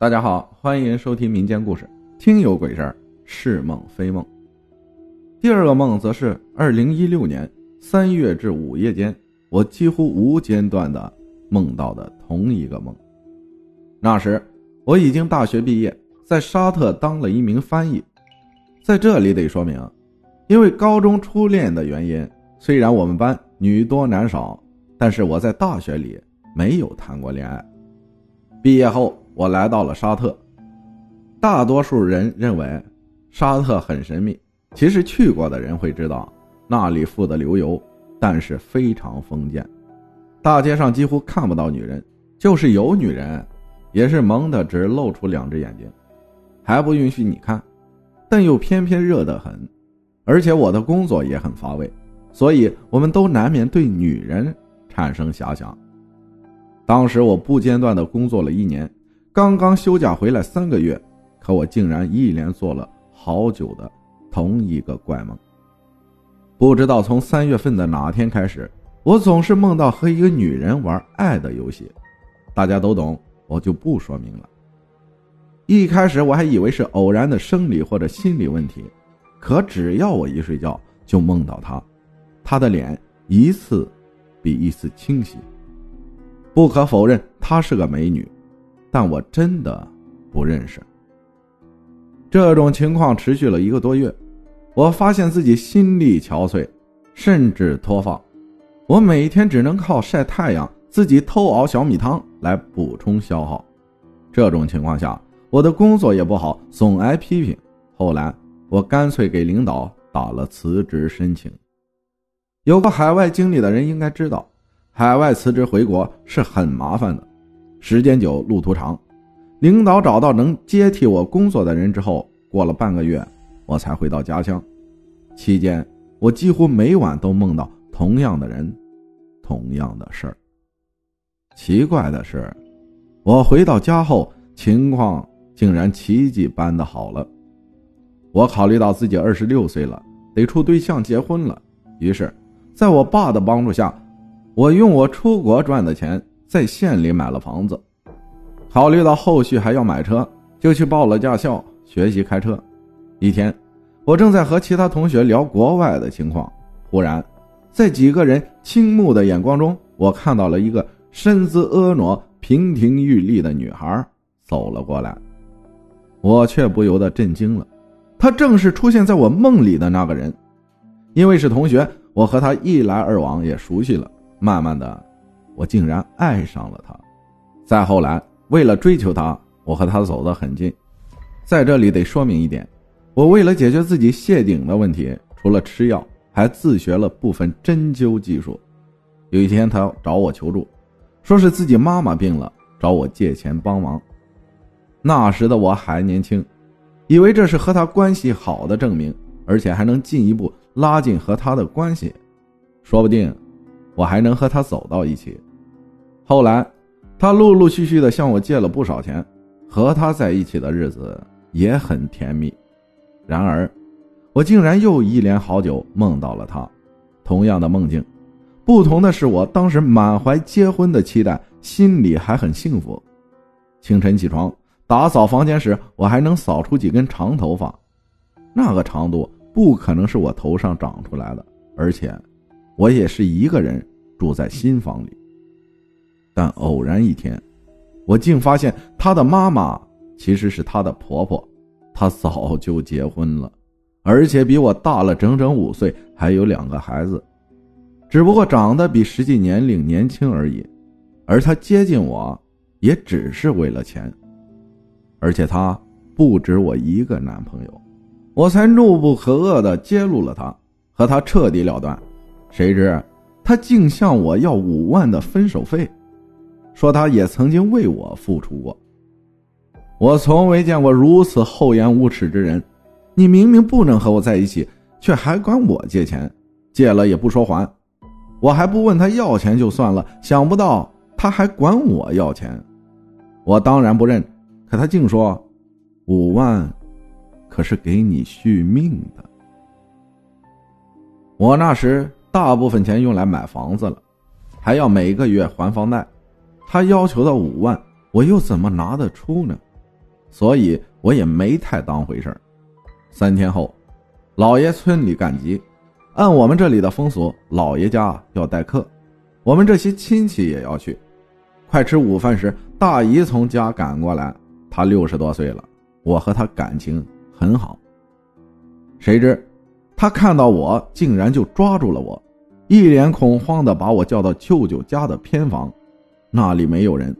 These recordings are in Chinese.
大家好，欢迎收听民间故事。听有鬼事儿，是梦非梦。第二个梦则是二零一六年三月至五夜间，我几乎无间断的梦到的同一个梦。那时我已经大学毕业，在沙特当了一名翻译。在这里得说明，因为高中初恋的原因，虽然我们班女多男少，但是我在大学里没有谈过恋爱。毕业后，我来到了沙特。大多数人认为沙特很神秘，其实去过的人会知道，那里富得流油，但是非常封建。大街上几乎看不到女人，就是有女人，也是蒙的，只露出两只眼睛，还不允许你看。但又偏偏热得很，而且我的工作也很乏味，所以我们都难免对女人产生遐想。当时我不间断的工作了一年，刚刚休假回来三个月，可我竟然一连做了好久的同一个怪梦。不知道从三月份的哪天开始，我总是梦到和一个女人玩爱的游戏，大家都懂，我就不说明了。一开始我还以为是偶然的生理或者心理问题，可只要我一睡觉，就梦到她，她的脸一次比一次清晰。不可否认，她是个美女，但我真的不认识。这种情况持续了一个多月，我发现自己心力憔悴，甚至脱发。我每天只能靠晒太阳、自己偷熬小米汤来补充消耗。这种情况下，我的工作也不好，总挨批评。后来，我干脆给领导打了辞职申请。有过海外经历的人应该知道。海外辞职回国是很麻烦的，时间久，路途长。领导找到能接替我工作的人之后，过了半个月，我才回到家乡。期间，我几乎每晚都梦到同样的人，同样的事儿。奇怪的是，我回到家后，情况竟然奇迹般的好了。我考虑到自己二十六岁了，得处对象结婚了，于是，在我爸的帮助下。我用我出国赚的钱在县里买了房子，考虑到后续还要买车，就去报了驾校学习开车。一天，我正在和其他同学聊国外的情况，忽然，在几个人倾慕的眼光中，我看到了一个身姿婀娜、亭亭玉立的女孩走了过来，我却不由得震惊了。她正是出现在我梦里的那个人，因为是同学，我和她一来二往，也熟悉了。慢慢的，我竟然爱上了她。再后来，为了追求她，我和她走得很近。在这里得说明一点，我为了解决自己谢顶的问题，除了吃药，还自学了部分针灸技术。有一天，她找我求助，说是自己妈妈病了，找我借钱帮忙。那时的我还年轻，以为这是和她关系好的证明，而且还能进一步拉近和她的关系，说不定。我还能和他走到一起。后来，他陆陆续续的向我借了不少钱，和他在一起的日子也很甜蜜。然而，我竟然又一连好久梦到了他，同样的梦境，不同的是，我当时满怀结婚的期待，心里还很幸福。清晨起床打扫房间时，我还能扫出几根长头发，那个长度不可能是我头上长出来的，而且。我也是一个人住在新房里，但偶然一天，我竟发现她的妈妈其实是她的婆婆，她早就结婚了，而且比我大了整整五岁，还有两个孩子，只不过长得比实际年龄年轻而已。而她接近我，也只是为了钱，而且她不止我一个男朋友，我才怒不可遏的揭露了她，和她彻底了断。谁知，他竟向我要五万的分手费，说他也曾经为我付出过。我从未见过如此厚颜无耻之人。你明明不能和我在一起，却还管我借钱，借了也不说还，我还不问他要钱就算了，想不到他还管我要钱。我当然不认，可他竟说，五万，可是给你续命的。我那时。大部分钱用来买房子了，还要每个月还房贷。他要求的五万，我又怎么拿得出呢？所以我也没太当回事儿三天后，老爷村里赶集，按我们这里的风俗，老爷家要待客，我们这些亲戚也要去。快吃午饭时，大姨从家赶过来，她六十多岁了，我和她感情很好。谁知，她看到我，竟然就抓住了我，一脸恐慌的把我叫到舅舅家的偏房，那里没有人。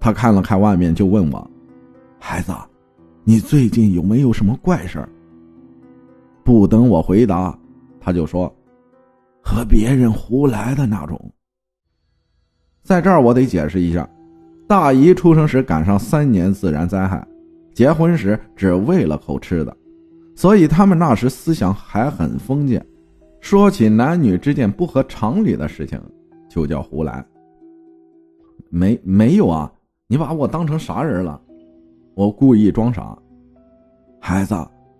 他看了看外面，就问我：“孩子，你最近有没有什么怪事儿？”不等我回答，他就说：“和别人胡来的那种。”在这儿我得解释一下，大姨出生时赶上三年自然灾害，结婚时只为了口吃的，所以他们那时思想还很封建，说起男女之间不合常理的事情，就叫胡来。没没有啊？你把我当成啥人了？我故意装傻。孩子，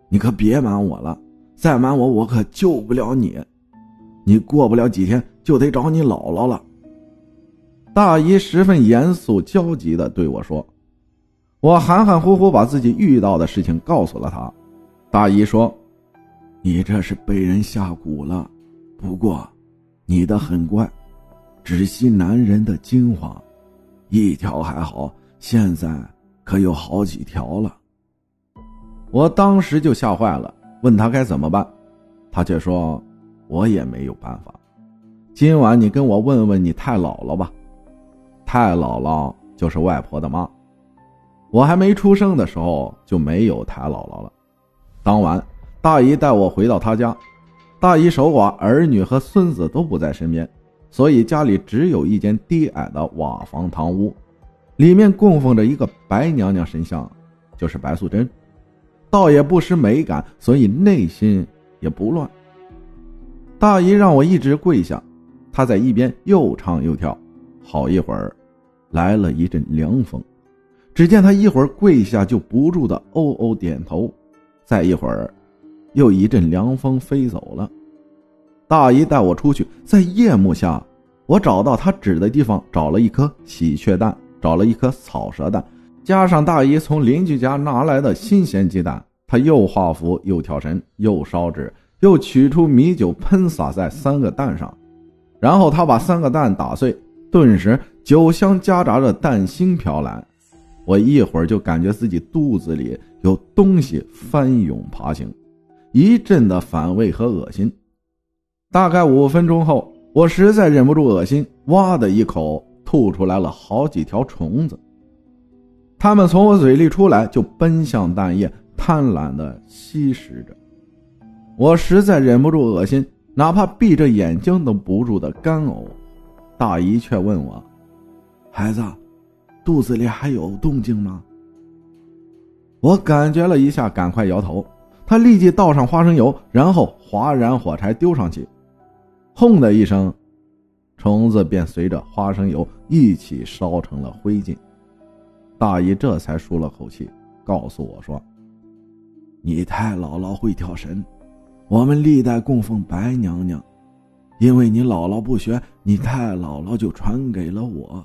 你可别瞒我了，再瞒我，我可救不了你，你过不了几天就得找你姥姥了。大姨十分严肃焦急的对我说：“我含含糊糊把自己遇到的事情告诉了她。”大姨说：“你这是被人下蛊了，不过你的很怪，只吸男人的精华，一条还好，现在可有好几条了。”我当时就吓坏了，问他该怎么办，他却说：“我也没有办法，今晚你跟我问问你太姥姥吧。”太姥姥就是外婆的妈，我还没出生的时候就没有太姥姥了。当晚，大姨带我回到她家，大姨守寡，儿女和孙子都不在身边，所以家里只有一间低矮的瓦房堂屋，里面供奉着一个白娘娘神像，就是白素贞，倒也不失美感，所以内心也不乱。大姨让我一直跪下，她在一边又唱又跳，好一会儿。来了一阵凉风，只见她一会儿跪下就不住的哦哦点头，再一会儿，又一阵凉风飞走了。大姨带我出去，在夜幕下，我找到她指的地方，找了一颗喜鹊蛋，找了一颗草蛇蛋，加上大姨从邻居家拿来的新鲜鸡蛋，他又画符，又跳神，又烧纸，又取出米酒喷洒在三个蛋上，然后他把三个蛋打碎。顿时酒香夹杂着蛋腥飘来，我一会儿就感觉自己肚子里有东西翻涌爬行，一阵的反胃和恶心。大概五分钟后，我实在忍不住恶心，哇的一口吐出来了好几条虫子。它们从我嘴里出来，就奔向蛋液，贪婪的吸食着。我实在忍不住恶心，哪怕闭着眼睛都不住的干呕。大姨却问我：“孩子，肚子里还有动静吗？”我感觉了一下，赶快摇头。他立即倒上花生油，然后划燃火柴丢上去，轰的一声，虫子便随着花生油一起烧成了灰烬。大姨这才舒了口气，告诉我说：“你太姥姥会跳神，我们历代供奉白娘娘。”因为你姥姥不学，你太姥姥就传给了我。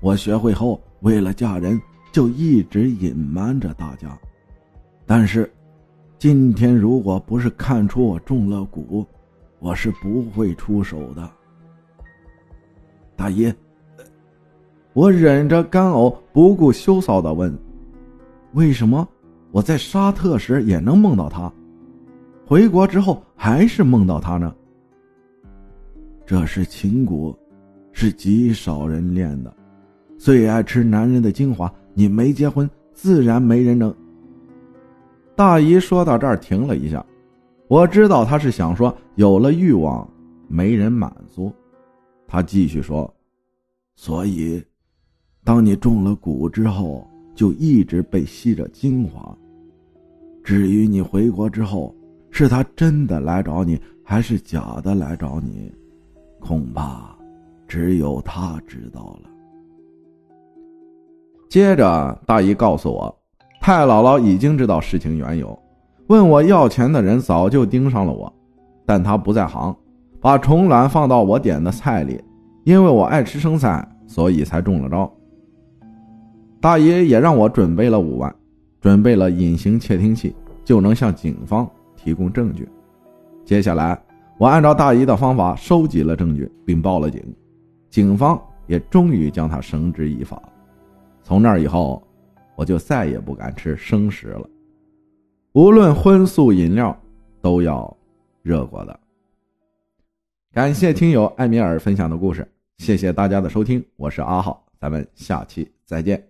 我学会后，为了嫁人，就一直隐瞒着大家。但是，今天如果不是看出我中了蛊，我是不会出手的。大姨，我忍着干呕，不顾羞臊的问：“为什么我在沙特时也能梦到他，回国之后还是梦到他呢？”这是情蛊，是极少人练的，最爱吃男人的精华。你没结婚，自然没人能。大姨说到这儿停了一下，我知道他是想说有了欲望没人满足。他继续说：“所以，当你中了蛊之后，就一直被吸着精华。至于你回国之后，是他真的来找你，还是假的来找你？”恐怕只有他知道了。接着，大姨告诉我，太姥姥已经知道事情缘由，问我要钱的人早就盯上了我，但他不在行，把虫卵放到我点的菜里，因为我爱吃生菜，所以才中了招。大爷也让我准备了五万，准备了隐形窃听器，就能向警方提供证据。接下来，我按照大姨的方法收集了证据，并报了警。警方也终于将他绳之以法。从那以后，我就再也不敢吃生食了，无论荤素饮料都要热过的。感谢听友艾米尔分享的故事，谢谢大家的收听，我是阿浩，咱们下期再见。